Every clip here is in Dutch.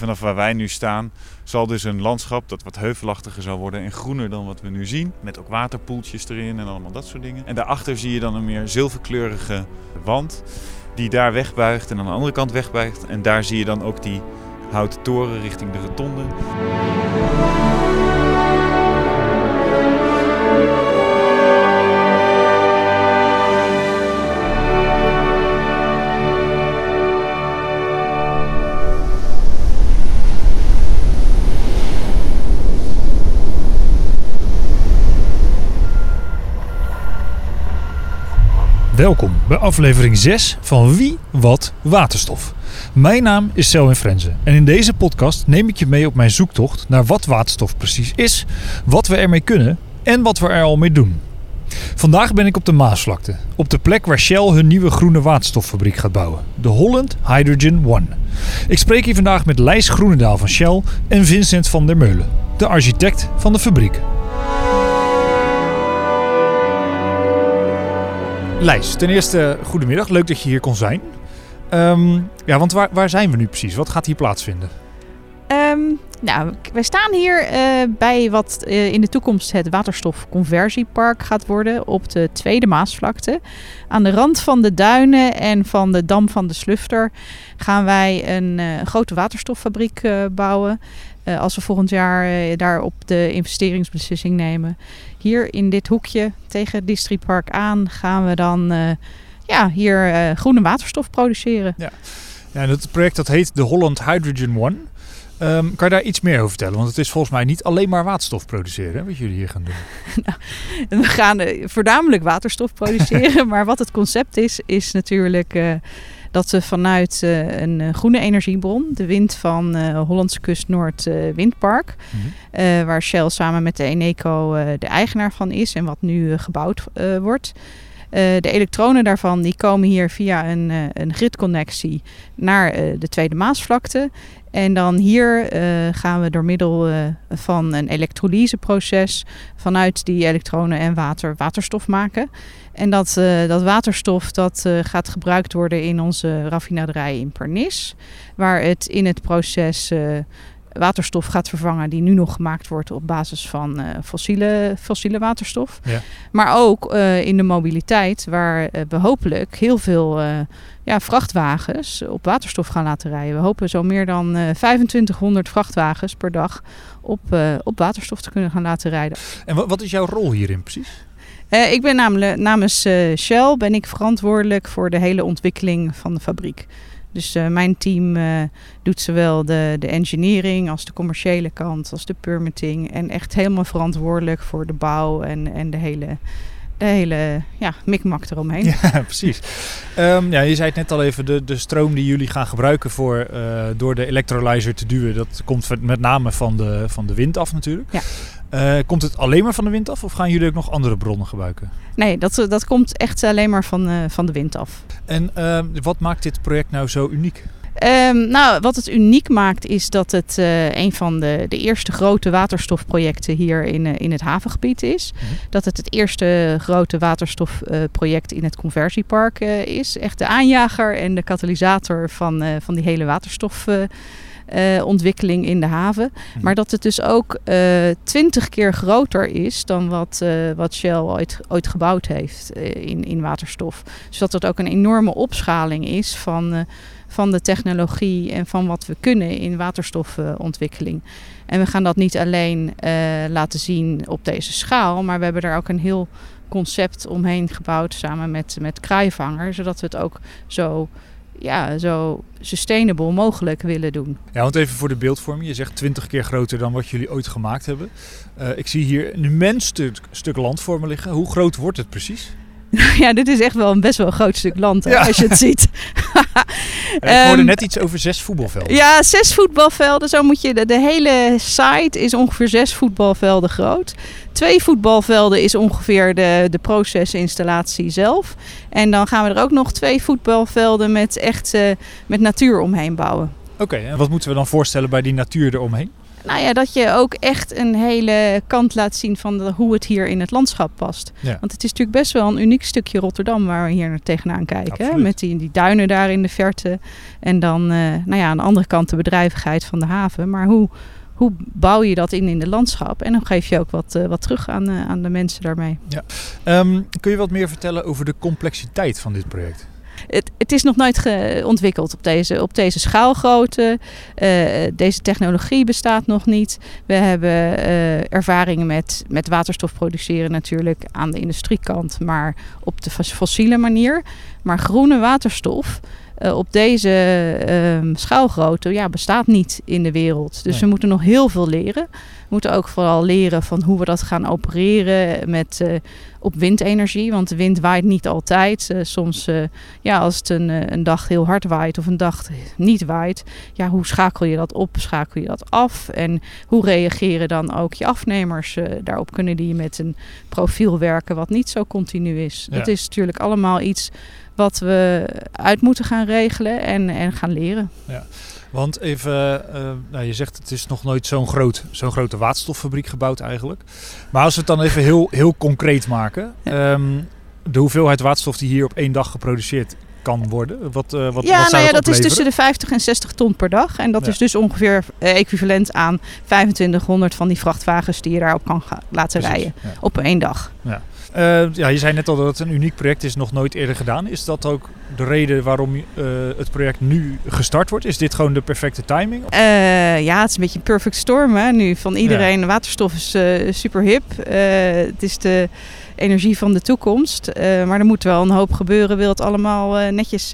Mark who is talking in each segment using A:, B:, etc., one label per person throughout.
A: Vanaf waar wij nu staan zal dus een landschap dat wat heuvelachtiger zal worden en groener dan wat we nu zien. Met ook waterpoeltjes erin en allemaal dat soort dingen. En daarachter zie je dan een meer zilverkleurige wand die daar wegbuigt en aan de andere kant wegbuigt. En daar zie je dan ook die houten toren richting de rotonde.
B: Welkom bij aflevering 6 van Wie, Wat, Waterstof. Mijn naam is Selwin Frenze en in deze podcast neem ik je mee op mijn zoektocht naar wat waterstof precies is, wat we ermee kunnen en wat we er al mee doen. Vandaag ben ik op de Maasvlakte, op de plek waar Shell hun nieuwe groene waterstoffabriek gaat bouwen, de Holland Hydrogen One. Ik spreek hier vandaag met Lijs Groenendaal van Shell en Vincent van der Meulen, de architect van de fabriek. Lijs, ten eerste goedemiddag. Leuk dat je hier kon zijn. Ehm, ja, want waar, waar zijn we nu precies? Wat gaat hier plaatsvinden?
C: Ehm, nou, wij staan hier eh, bij wat eh, in de toekomst het waterstofconversiepark gaat worden op de Tweede Maasvlakte. Aan de rand van de duinen en van de dam van de Slufter gaan wij een eh, grote waterstoffabriek bouwen. Als we volgend jaar daarop de investeringsbeslissing nemen. Hier in dit hoekje tegen het Districtpark aan gaan we dan ja, hier groene waterstof produceren.
B: Ja, en het project dat heet de Holland Hydrogen One. Ehm, kan je daar iets meer over vertellen? Want het is volgens mij niet alleen maar waterstof produceren, hè, wat jullie hier gaan doen.
C: En we gaan eh, voornamelijk waterstof produceren. maar wat het concept is, is natuurlijk eh, dat we vanuit eh, een groene energiebron, de wind van Hollandse Kust Noord Windpark,
B: Mhm.
C: waar Shell samen met de Eneco de eigenaar van is en wat nu gebouwd wordt. Eh, de elektronen daarvan die komen hier via een, eh, een gridconnectie naar eh, de Tweede Maasvlakte. En dan hier gaan we door middel van een elektrolyseproces vanuit die elektronen en water waterstof maken. En dat, dat waterstof dat, gaat gebruikt worden in onze raffinaderij in Pernis. Waar het in het proces waterstof gaat vervangen die nu nog gemaakt wordt op basis van eh, fossiele, fossiele waterstof.
B: Ja.
C: Maar ook eh, in de mobiliteit waar eh, we hopelijk heel veel ja, vrachtwagens op waterstof gaan laten rijden. We hopen zo meer dan eh 2500 vrachtwagens per dag op, op waterstof te kunnen gaan laten rijden.
B: En wat, is jouw rol hierin precies?
C: Ik ben namelijk namens Shell ben ik verantwoordelijk voor de hele ontwikkeling van de fabriek. Dus eh, mijn team eh, doet zowel de, de engineering als de commerciële kant, als de permitting. En echt helemaal verantwoordelijk voor de bouw en, en de hele, de hele ja, mikmak eromheen.
B: Ja, precies. Ehm, ja, je zei het net al even, de, de stroom die jullie gaan gebruiken voor, eh, door de electrolyzer te duwen, dat komt met name van de, van de wind af natuurlijk.
C: Ja.
B: Eh, komt het alleen maar van de wind af of gaan jullie ook nog andere bronnen gebruiken?
C: Nee, dat, dat komt echt alleen maar van, eh, van de wind af.
B: En ehm, wat maakt dit project nou zo uniek?
C: Ehm, nou, wat het uniek maakt is dat het eh, een van de, de eerste grote waterstofprojecten hier in, eh, in het havengebied is.
B: Mhm.
C: Dat het het eerste grote waterstofproject in het conversiepark eh, is. Echt de aanjager en de katalysator van, eh, van die hele waterstofontwikkeling in de haven.
B: Mhm.
C: Maar dat het dus ook twintig keer groter is dan wat, eh, wat Shell ooit, ooit gebouwd heeft eh, in, in waterstof. Dus dat het ook een enorme opschaling is van, eh, van de technologie en van wat we kunnen in waterstofontwikkeling. En we gaan dat niet alleen eh, laten zien op deze schaal, maar we hebben daar ook een heel concept omheen gebouwd samen met, met Kraaivanger, zodat we het ook zo, ja, zo sustainable mogelijk willen doen.
B: Ja, want even voor de beeldvorming. Je zegt 20 keer groter dan wat jullie ooit gemaakt hebben. Eh, ik zie hier een immens stuk, stuk land voor me liggen. Hoe groot wordt het precies?
C: ja, dit is echt wel een best wel een groot stuk land hè,
B: Ja.
C: als je het ziet.
B: Eh, ik hoorde
C: Ehm,
B: net iets over zes voetbalvelden.
C: Ja, zes voetbalvelden. Zo moet je de, de hele site is ongeveer zes voetbalvelden groot. Twee voetbalvelden is ongeveer de, de procesinstallatie zelf. En dan gaan we er ook nog twee voetbalvelden met echt met natuur omheen bouwen.
B: Oké, en wat moeten we dan voorstellen bij die natuur eromheen?
C: Nou ja, dat je ook echt een hele kant laat zien van de- hoe het hier in het landschap past.
B: Ja.
C: Want het is natuurlijk best wel een uniek stukje Rotterdam waar we hier naar tegenaan kijken. Hè? Met die, die duinen daar in de verte. En dan eh, nou ja, aan de andere kant de bedrijvigheid van de haven. Maar hoe, hoe bouw je dat in in de landschap? En dan geef je ook wat, eh, wat terug aan, eh, aan de mensen daarmee.
B: Ehm, kun je wat meer vertellen over de complexiteit van dit project?
C: Het, het is nog nooit ontwikkeld op deze, op deze schaalgrootte. Eh, deze technologie bestaat nog niet. We hebben eh, ervaringen met, met waterstof produceren natuurlijk aan de industriekant, maar op de fos- fossiele manier. Maar groene waterstof eh, op deze ehm, schaalgrootte ja, bestaat niet in de wereld. Dus
B: Nee.
C: we moeten nog heel veel leren. We moeten ook vooral leren van hoe we dat gaan opereren met, eh, op windenergie. Want de wind waait niet altijd. Eh, soms, ja, als het een, een dag heel hard waait of een dag niet waait, ja, hoe schakel je dat op? Schakel je dat af? En hoe reageren dan ook je afnemers daarop? Kunnen die met een profiel werken wat niet zo continu is?
B: Ja.
C: Dat is natuurlijk allemaal iets wat we uit moeten gaan regelen en, en gaan leren.
B: Want even, eh, nou, je zegt het is nog nooit zo'n groot, zo'n grote waterstoffabriek gebouwd eigenlijk. Maar als we het dan even heel, heel concreet maken. ehm, de hoeveelheid waterstof die hier op één dag geproduceerd kan worden. Wat, eh, wat,
C: ja,
B: wat
C: nou ja, dat is tussen de 50 en 60 ton per dag. En dat
B: Ja.
C: is dus ongeveer eh, equivalent aan 2500 van die vrachtwagens die je daarop kan laten
B: Precies,
C: rijden.
B: ja.
C: Op één dag.
B: Eh, ja, je zei net al dat het een uniek project is, nog nooit eerder gedaan. Is dat ook de reden waarom eh, het project nu gestart wordt? Is dit gewoon de perfecte timing?
C: Eh, ja, het is een beetje een perfect storm hè, nu. Van iedereen, waterstof is super hip. Het is de energie van de toekomst. Maar er moet wel een hoop gebeuren. Wil het allemaal netjes,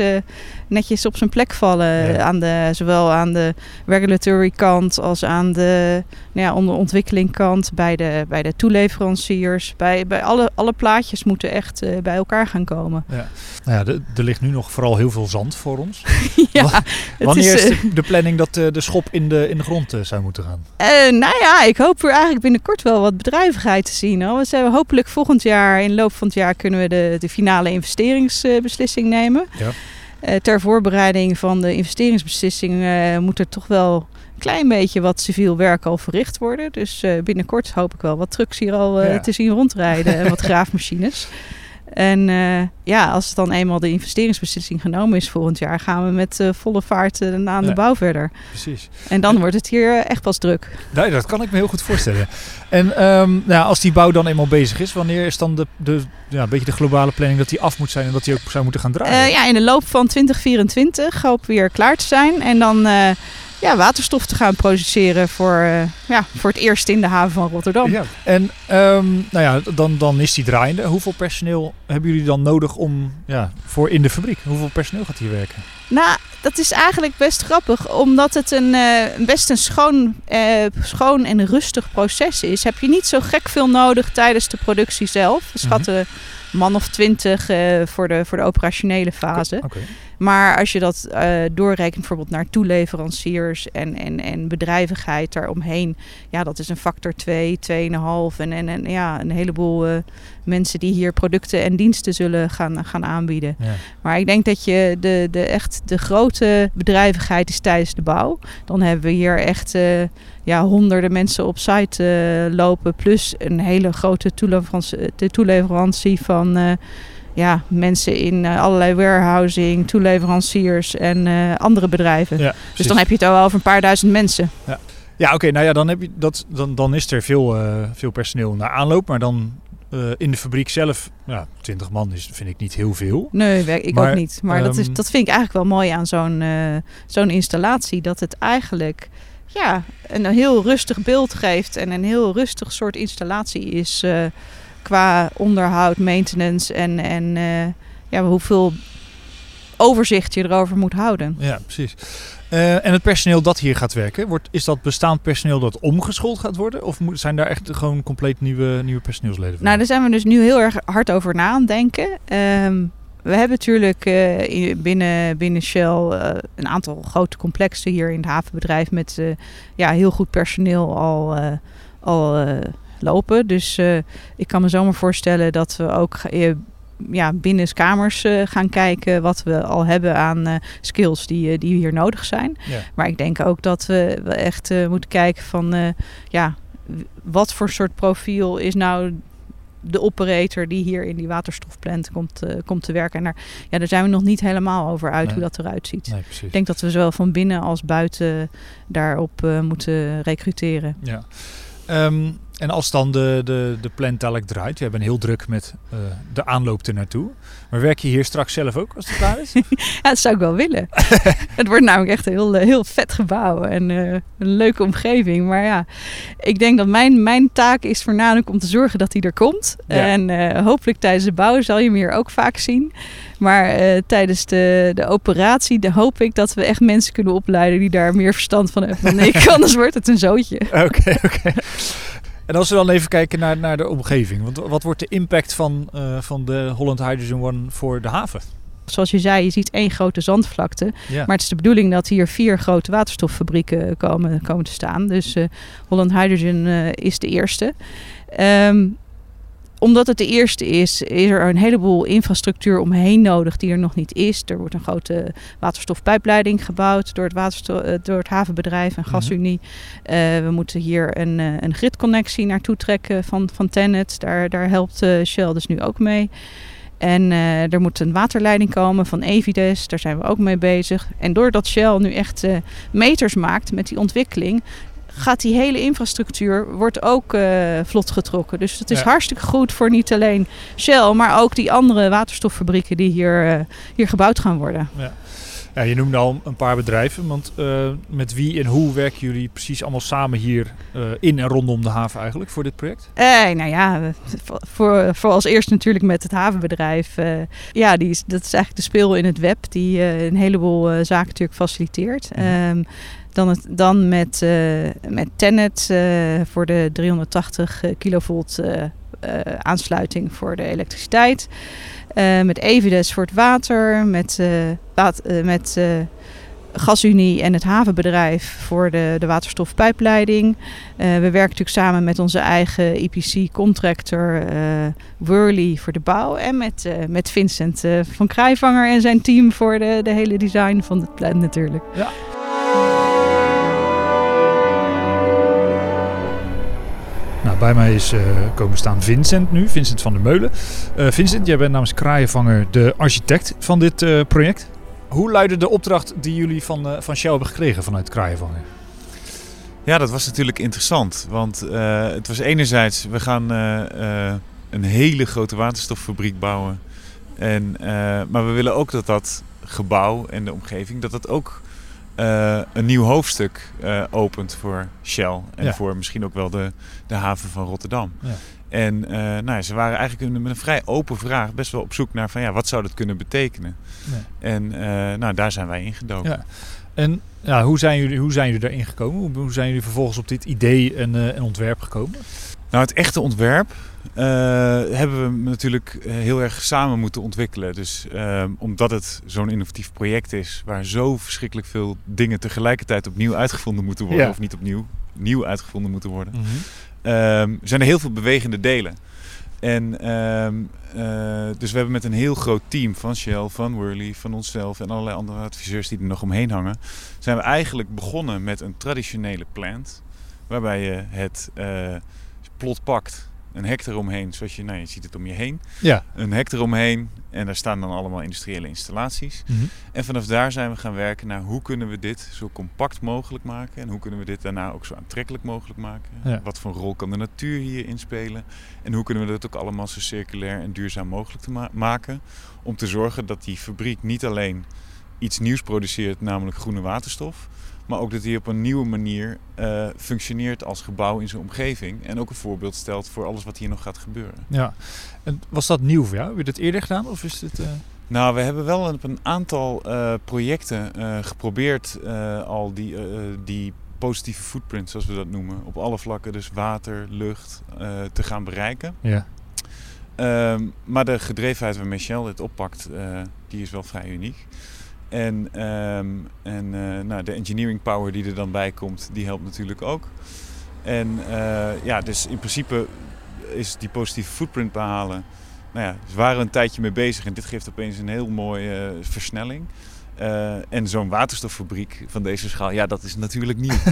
C: netjes op zijn plek vallen.
B: Ja.
C: Aan de, zowel aan de regulatory kant als aan de nou ja, onder ontwikkeling kant. Bij de, bij de toeleveranciers. Bij, bij alle, alle plaatjes moeten echt eh, bij elkaar gaan komen.
B: Nou ja, de- er ligt nu nog vooral heel veel zand voor ons.
C: ja,
B: Wanneer is
C: eh,
B: de, de planning dat eh, de schop in de, in de grond zou moeten gaan?
C: Eh, nou ja, ik hoop er eigenlijk binnenkort wel wat bedrijvigheid te zien. Hoor. We hebben hopelijk volgend jaar, in de loop van het jaar, kunnen we de, de finale investeringsbeslissing nemen.
B: Ja.
C: Eh, ter voorbereiding van de investeringsbeslissing eh, moet er toch wel een klein beetje wat civiel werk al verricht worden. Dus eh, binnenkort hoop ik wel wat trucks hier al
B: Ja.
C: te zien rondrijden en wat graafmachines. En eh, ja, als het dan eenmaal de investeringsbeslissing genomen is volgend jaar, gaan we met eh, volle vaart eh, aan
B: Ja.
C: de bouw verder.
B: Precies.
C: En dan wordt het hier echt pas druk.
B: Nee, dat kan ik me heel goed voorstellen. En nou, als die bouw dan eenmaal bezig is, wanneer is dan de, de, ja, een beetje de globale planning dat die af moet zijn en dat die ook zou moeten gaan draaien?
C: Ja, in de loop van 2024 hopen we weer klaar te zijn. En dan ja, waterstof te gaan produceren voor, eh, ja, voor het eerst in de haven van Rotterdam.
B: Ja. En ehm, nou ja, dan, dan is die draaiende. Hoeveel personeel hebben jullie dan nodig om, ja, voor in de fabriek? Hoeveel personeel gaat hier werken?
C: Nou, dat is eigenlijk best grappig. Omdat het een, eh, best een schoon, eh, schoon en rustig proces is, heb je niet zo gek veel nodig tijdens de productie zelf. We schatten man of twintig eh, voor, de, voor de operationele fase. Maar als je dat eh, doorrekent bijvoorbeeld naar toeleveranciers en, en, en bedrijvigheid daaromheen, ja, dat is een factor 2, 2,5 en, en, en ja, een heleboel eh, mensen die hier producten en diensten zullen gaan, gaan aanbieden.
B: Ja.
C: Maar ik denk dat je de, de echt de grote bedrijvigheid is tijdens de bouw. Dan hebben we hier echt ja, honderden mensen op site eh, lopen, plus een hele grote toeleverantie, van eh, ja, mensen in eh, allerlei warehousing, toeleveranciers en andere bedrijven.
B: Ja,
C: Dus dan heb je het al over een paar duizend mensen.
B: Ja, oké. nou ja, dan, heb je dat, dan, dan is er veel, veel personeel naar aanloop. Maar dan in de fabriek zelf, ja, 20 man is, vind ik niet heel veel.
C: Nee, ik
B: Maar,
C: ook niet. Maar dat, is,
B: ehm,
C: dat vind ik eigenlijk wel mooi aan zo'n zo'n installatie. Dat het eigenlijk ja, een heel rustig beeld geeft. En een heel rustig soort installatie is eh, qua onderhoud, maintenance en, en eh, ja, hoeveel overzicht je erover moet houden.
B: Ja, precies. Eh, en het personeel dat hier gaat werken, wordt, is dat bestaand personeel dat omgeschoold gaat worden? Of zijn daar echt gewoon compleet nieuwe, nieuwe personeelsleden voor?
C: Nou, daar zijn we dus nu heel erg hard over na aan het denken. Ehm, we hebben natuurlijk eh, in- binnen, binnen Shell eh, een aantal grote complexen hier in het havenbedrijf met eh, ja, heel goed personeel al, al lopen. Dus ik kan me zomaar voorstellen dat we ook ja, binnenskamers uh, gaan kijken wat we al hebben aan uh, skills die, die hier nodig zijn.
B: Ja.
C: Maar ik denk ook dat we echt moeten kijken van ja, wat voor soort profiel is nou de operator die hier in die waterstofplant komt, komt te werken. En daar, ja, daar zijn we nog niet helemaal over uit
B: Nee.
C: hoe dat eruit ziet.
B: Nee,
C: Ik denk dat we zowel van binnen als buiten daarop eh, moeten recruteren.
B: Ja. Ehm, en als dan de, de, de plan draait, jij bent heel druk met eh, de aanloop er naartoe. Maar werk je hier straks zelf ook als het klaar is?
C: Ja, dat zou ik wel willen. het wordt namelijk echt een heel, eh, heel vet gebouw en eh, een leuke omgeving. Maar ja, ik denk dat mijn, mijn taak is voornamelijk om te zorgen dat hij er komt.
B: Ja.
C: En hopelijk tijdens de bouw zal je hem hier ook vaak zien. Maar tijdens de, de operatie de hoop ik dat we echt mensen kunnen opleiden die daar meer verstand van hebben dan ik. Anders wordt het een zootje.
B: Oké, oké. En als we dan even kijken naar, naar de omgeving. Want wat wordt de impact van, eh, van de Holland Hydrogen One voor de haven?
C: Zoals je zei, je ziet één grote zandvlakte.
B: Ja.
C: Maar het is de bedoeling dat hier vier grote waterstoffabrieken komen, komen te staan. Dus eh, Holland Hydrogen eh, is de eerste. Ehm, omdat het de eerste is, is er een heleboel infrastructuur omheen nodig die er nog niet is. Er wordt een grote waterstofpijpleiding gebouwd door het, eh, door het havenbedrijf en Gasunie. Eh, we moeten hier een, eh, een gridconnectie naartoe trekken van, van Tennet. Daar, daar helpt Shell dus nu ook mee. En er moet een waterleiding komen van Evides, daar zijn we ook mee bezig. En doordat Shell nu echt meters maakt met die ontwikkeling, gaat die hele infrastructuur wordt ook eh, vlot getrokken. Dus het is
B: Ja.
C: hartstikke goed voor niet alleen Shell, maar ook die andere waterstoffabrieken die hier, eh, hier gebouwd gaan worden.
B: Ja, je noemde al een paar bedrijven. Want eh, met wie en hoe werken jullie precies allemaal samen hier eh, in en rondom de haven eigenlijk voor dit project?
C: Eh, nou ja, voor, voor, als eerst natuurlijk met het havenbedrijf. eh, ja, die is, dat is eigenlijk de speel in het web die een heleboel zaken natuurlijk faciliteert.
B: Mhm.
C: Ehm, dan, het, dan met, met Tennet eh, voor de 380 kilovolt aansluiting voor de elektriciteit. Eh, met Evides voor het water. Met, eh, waat- eh, met Gasunie en het havenbedrijf voor de, de waterstofpijpleiding. We werken natuurlijk samen met onze eigen EPC-contractor Worley voor de bouw. En met, met Vincent van Krijvanger en zijn team voor de, de hele design van het plan natuurlijk.
B: Nou, bij mij is eh, komen staan Vincent nu, Vincent van der Meulen. Eh, Vincent, jij bent namens Kraaienvanger de architect van dit eh, project. Hoe luidde de opdracht die jullie van, van Shell hebben gekregen vanuit Kraaienvanger?
A: Ja, dat was natuurlijk interessant. Want het was enerzijds, we gaan een hele grote waterstoffabriek bouwen. En, maar we willen ook dat dat gebouw en de omgeving, dat dat ook eh, een nieuw hoofdstuk eh, opent voor Shell. En
B: Ja.
A: voor misschien ook wel de, de haven van Rotterdam.
B: Ja.
A: En eh, nou, ja, ze waren eigenlijk met een vrij open vraag best wel op zoek naar van ja, wat zou dat kunnen betekenen? En nou, daar zijn wij ingedoken.
B: Ja. En ja, hoe, zijn jullie, hoe zijn jullie daarin gekomen? Hoe, hoe zijn jullie vervolgens op dit idee en, en ontwerp gekomen?
A: Nou, het echte ontwerp eh, hebben we natuurlijk eh, heel erg samen moeten ontwikkelen. Dus eh, omdat het zo'n innovatief project is, waar zo verschrikkelijk veel dingen tegelijkertijd opnieuw uitgevonden moeten worden,
B: Ja.
A: of niet opnieuw, nieuw uitgevonden moeten worden, ehm, zijn er heel veel bewegende delen. En ehm, eh, dus we hebben met een heel groot team van Shell, van Worley, van onszelf en allerlei andere adviseurs die er nog omheen hangen, zijn we eigenlijk begonnen met een traditionele plant. Waarbij je het plot pakt, een hek eromheen, zoals je, nou, je ziet het om je heen.
B: Ja.
A: Een hek eromheen en daar staan dan allemaal industriële installaties.
B: Mhm.
A: En vanaf daar zijn we gaan werken naar hoe kunnen we dit zo compact mogelijk maken. En hoe kunnen we dit daarna ook zo aantrekkelijk mogelijk maken.
B: Ja.
A: Wat voor rol kan de natuur hierin spelen. En hoe kunnen we dat ook allemaal zo circulair en duurzaam mogelijk te ma- maken. Om te zorgen dat die fabriek niet alleen iets nieuws produceert, namelijk groene waterstof. Maar ook dat hij op een nieuwe manier eh, functioneert als gebouw in zijn omgeving. En ook een voorbeeld stelt voor alles wat hier nog gaat gebeuren.
B: Ja. En was dat nieuw voor jou? Heb je dit eerder gedaan? Of is dit, eh,
A: Nou, we hebben wel op een aantal eh, projecten geprobeerd al die, die positieve footprint, zoals we dat noemen, op alle vlakken, dus water, lucht, te gaan bereiken.
B: Ja.
A: Ehm, maar de gedrevenheid waarmee Shell dit oppakt, die is wel vrij uniek. En, ehm, en eh, nou, de engineering power die er dan bij komt, die helpt natuurlijk ook. En eh, ja, dus in principe is die positieve footprint behalen nou ja, ze waren een tijdje mee bezig en dit geeft opeens een heel mooie versnelling. Uh, en zo'n waterstoffabriek van deze schaal, ja, dat is natuurlijk nieuw.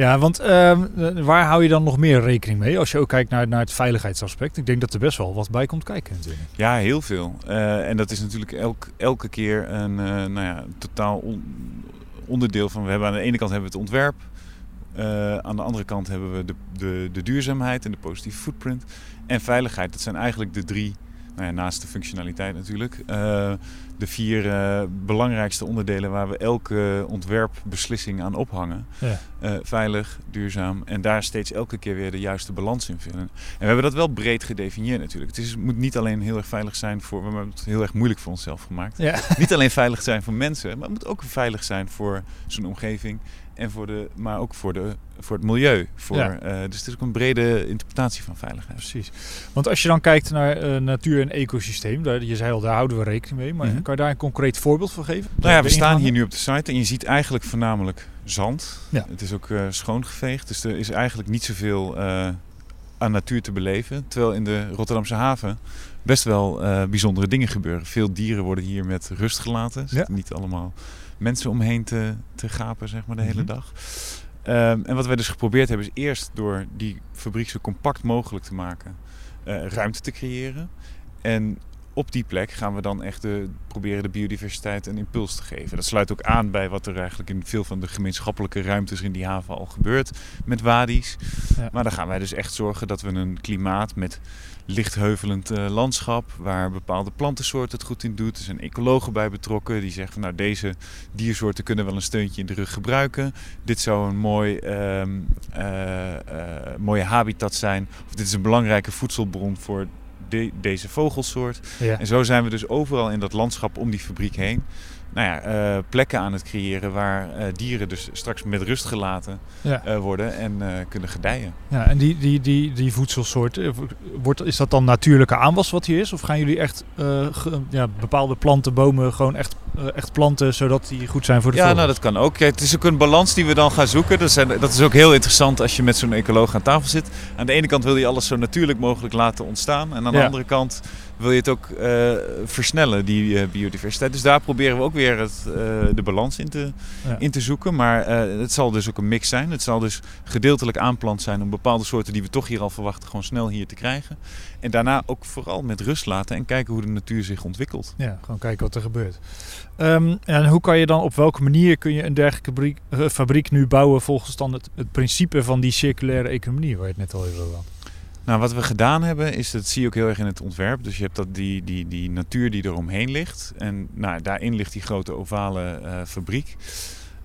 B: ja, want uh, waar hou je dan nog meer rekening mee als je ook kijkt naar, naar het veiligheidsaspect? Ik denk dat er best wel wat bij komt kijken natuurlijk.
A: Ja, heel veel. Uh, en dat is natuurlijk elk, elke keer een uh, nou ja, totaal on, onderdeel van... We hebben aan de ene kant hebben we het ontwerp. aan de andere kant hebben we de, de, de duurzaamheid en de positieve footprint. En veiligheid, dat zijn eigenlijk de drie nou ja, naast de functionaliteit natuurlijk, de vier uh, belangrijkste onderdelen waar we elke ontwerpbeslissing aan ophangen. Ja. Uh, veilig, duurzaam en daar steeds elke keer weer de juiste balans in vinden. En we hebben dat wel breed gedefinieerd natuurlijk. Het, is, moet niet alleen heel erg veilig zijn voor, we hebben het heel erg moeilijk voor onszelf gemaakt. Ja. Niet alleen veilig zijn voor mensen, maar het moet ook veilig zijn voor zijn omgeving en voor de, maar ook voor, de, voor het milieu. Voor, ja. uh, dus het is ook een brede interpretatie van veiligheid.
B: Precies. Want als je dan kijkt naar natuur en ecosysteem, daar, je zei al, daar houden we rekening mee. Maar mm -hmm. Kan je daar een concreet voorbeeld van geven?
A: Nou ja, we staan hier nu op de site en je ziet eigenlijk voornamelijk zand. Ja. Het is ook uh, schoongeveegd, dus er is eigenlijk niet zoveel aan natuur te beleven. Terwijl in de Rotterdamse haven best wel bijzondere dingen gebeuren. Veel dieren worden hier met rust gelaten. Ja. Niet allemaal mensen omheen te, te gapen, zeg maar, de hele dag. Um, en wat wij dus geprobeerd hebben, is eerst door die fabriek zo compact mogelijk te maken, uh, ruimte te creëren. En op die plek gaan we dan echt de, proberen de biodiversiteit een impuls te geven. Dat sluit ook aan bij wat er eigenlijk in veel van de gemeenschappelijke ruimtes in die haven al gebeurt met wadi's. Ja. Maar dan gaan wij dus echt zorgen dat we een klimaat met lichtheuvelend uh, landschap waar bepaalde plantensoorten het goed in doet. Er zijn ecologen bij betrokken die zeggen van nou deze diersoorten kunnen wel een steuntje in de rug gebruiken. Dit zou een mooi, um, uh, uh, mooie habitat zijn. Of dit is een belangrijke voedselbron voor de, deze vogelsoort. Ja. En zo zijn we dus overal in dat landschap om die fabriek heen nou ja, uh, plekken aan het creëren waar uh, dieren dus straks met rust gelaten ja. uh, worden en kunnen gedijen.
B: Ja, en die, die, die, die voedselsoort, wordt, is dat dan natuurlijke aanwas wat hier is? Of gaan jullie echt ge, ja, bepaalde planten, bomen gewoon echt, echt planten zodat die goed zijn voor de
A: Ja, nou dat kan ook. Het is ook een balans die we dan gaan zoeken. Dat, zijn, dat is ook heel interessant als je met zo'n ecoloog aan tafel zit. Aan de ene kant wil je alles zo natuurlijk mogelijk laten ontstaan. En aan de andere kant wil je het ook uh, versnellen, die uh, biodiversiteit. Dus daar proberen we ook weer het, uh, de balans in te, ja. in te zoeken. Maar het zal dus ook een mix zijn. Het zal dus gedeeltelijk aanplant zijn om bepaalde soorten die we toch hier al verwachten, gewoon snel hier te krijgen. En daarna ook vooral met rust laten en kijken hoe de natuur zich ontwikkelt.
B: Ja, gewoon kijken wat er gebeurt. Um, en hoe kan je dan, op welke manier kun je een dergelijke fabriek, fabriek nu bouwen volgens dan het, het principe van die circulaire economie waar je het net al even over had?
A: Nou, wat we gedaan hebben, is dat zie je ook heel erg in het ontwerp. Dus je hebt dat die, die, die natuur die eromheen ligt. En nou, daarin ligt die grote ovale uh, fabriek.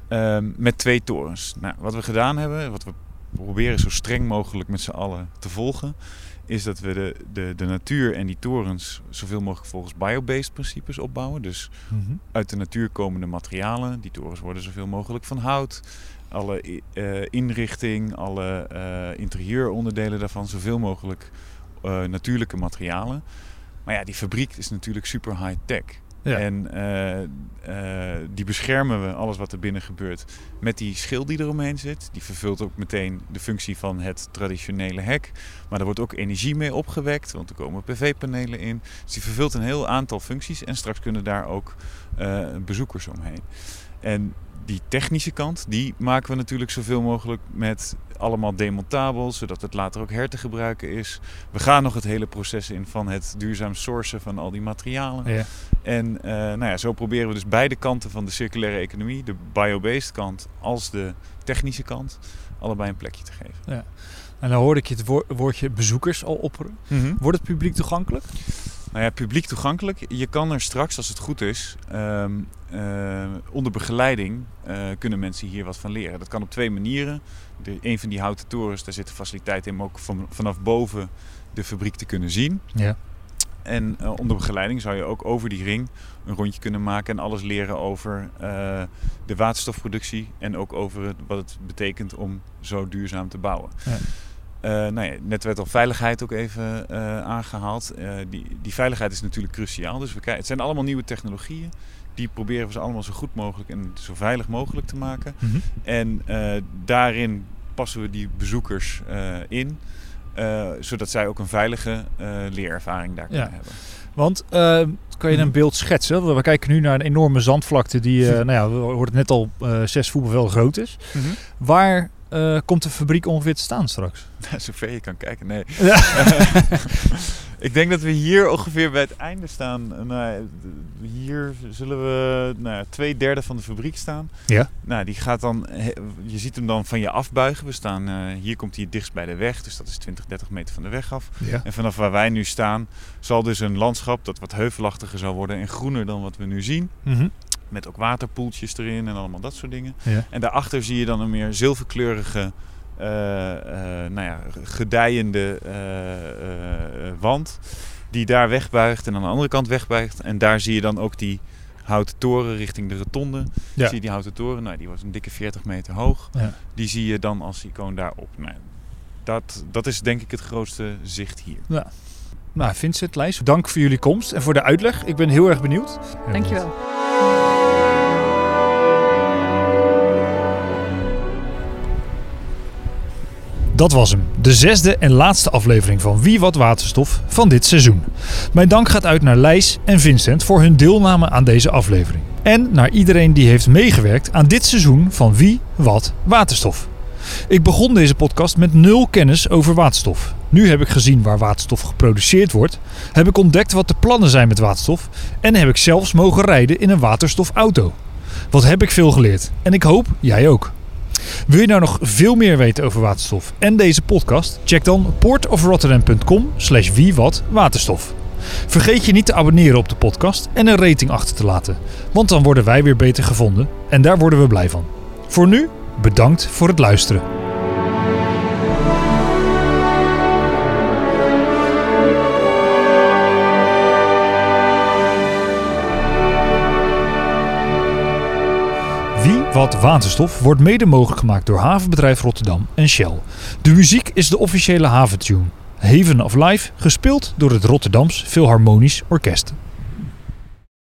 A: Um, met twee torens. Nou, wat we gedaan hebben, wat we proberen zo streng mogelijk met z'n allen te volgen, is dat we de, de, de natuur en die torens zoveel mogelijk volgens biobased principes opbouwen. Dus mm-hmm. uit de natuur komende materialen. Die torens worden zoveel mogelijk van hout alle uh, inrichting, alle uh, interieuronderdelen daarvan, zoveel mogelijk uh, natuurlijke materialen. Maar ja, die fabriek is natuurlijk super high-tech. Ja. En die beschermen we, alles wat er binnen gebeurt, met die schil die eromheen zit. Die vervult ook meteen de functie van het traditionele hek. Maar er wordt ook energie mee opgewekt, want er komen PV-panelen in. Dus die vervult een heel aantal functies en straks kunnen daar ook bezoekers omheen. En die technische kant, die maken we natuurlijk zoveel mogelijk met allemaal demontabel, zodat het later ook her te gebruiken is. We gaan nog het hele proces in van het duurzaam sourcen van al die materialen. Ja. En uh, nou ja, zo proberen we dus beide kanten van de circulaire economie, de biobased kant als de technische kant, allebei een plekje te geven.
B: Ja. En dan hoorde ik je het woordje bezoekers al opperen. Mm-hmm. Wordt het publiek toegankelijk?
A: Nou ja, publiek toegankelijk. Je kan er straks, als het goed is, um, uh, onder begeleiding uh, kunnen mensen hier wat van leren. Dat kan op twee manieren. De, een van die houten torens, daar zit de faciliteit in om ook van, vanaf boven de fabriek te kunnen zien. Ja. En uh, onder begeleiding zou je ook over die ring een rondje kunnen maken en alles leren over de waterstofproductie en ook over het, wat het betekent om zo duurzaam te bouwen. Ja. Uh, nou ja, net werd al veiligheid ook even uh, aangehaald. Uh, die, die veiligheid is natuurlijk cruciaal. Dus we kijken, het zijn allemaal nieuwe technologieën. Die proberen we ze allemaal zo goed mogelijk en zo veilig mogelijk te maken. Mm -hmm. En daarin passen we die bezoekers in. eh, zodat zij ook een veilige eh, leerervaring daar kunnen
B: Ja.
A: hebben.
B: Want eh, kan je een beeld schetsen? We kijken nu naar een enorme zandvlakte die, eh, nou ja, we hoorden net al, eh, zes voetbalvelden groot is. Waar eh, komt de fabriek ongeveer te staan straks?
A: Zover je kan kijken, nee.
B: Ja.
A: ik denk dat we hier ongeveer bij het einde staan. Nou, hier zullen we nou, twee derde van de fabriek staan.
B: Ja.
A: Nou, die gaat dan, je ziet hem dan van je afbuigen. We staan, eh, hier komt hij dichtst bij de weg, dus dat is 20, 30 meter van de weg af.
B: Ja.
A: En vanaf waar wij nu staan, zal dus een landschap dat wat heuvelachtiger zal worden en groener dan wat we nu zien.
B: Mhm.
A: Met ook waterpoeltjes erin en allemaal dat soort dingen.
B: Ja.
A: En daarachter zie je dan een meer zilverkleurige, eh, eh, nou ja, gedijende eh, eh, wand. Die daar wegbuigt en aan de andere kant wegbuigt. En daar zie je dan ook die houten toren richting de rotonde.
B: Ja.
A: Zie je die houten toren? Nou, die was een dikke 40 meter hoog.
B: Ja.
A: Die zie je dan als icoon daarop. Nou, dat, dat is denk ik het grootste zicht hier.
B: Nou, Vincent, Lijs, dank voor jullie komst en voor de uitleg. Ik ben heel erg benieuwd.
C: Dankjewel.
B: Dat was hem, de zesde en laatste aflevering van Wie Wat Waterstof van dit seizoen. Mijn dank gaat uit naar Lijs en Vincent voor hun deelname aan deze aflevering. En naar iedereen die heeft meegewerkt aan dit seizoen van Wie Wat Waterstof. Ik begon deze podcast met nul kennis over waterstof. Nu heb ik gezien waar waterstof geproduceerd wordt, heb ik ontdekt wat de plannen zijn met waterstof en heb ik zelfs mogen rijden in een waterstofauto. Wat heb ik veel geleerd en ik hoop jij ook. Wil je nou nog veel meer weten over waterstof en deze podcast? Check dan portofrotterdam.com slash waterstof. Vergeet je niet te abonneren op de podcast en een rating achter te laten, want dan worden wij weer beter gevonden en daar worden we blij van. Voor nu, bedankt voor het luisteren. Wat waterstof wordt mede mogelijk gemaakt door Havenbedrijf Rotterdam en Shell. De muziek is de officiële haventune. Haven of Life, gespeeld door het Rotterdams Philharmonisch Orkest.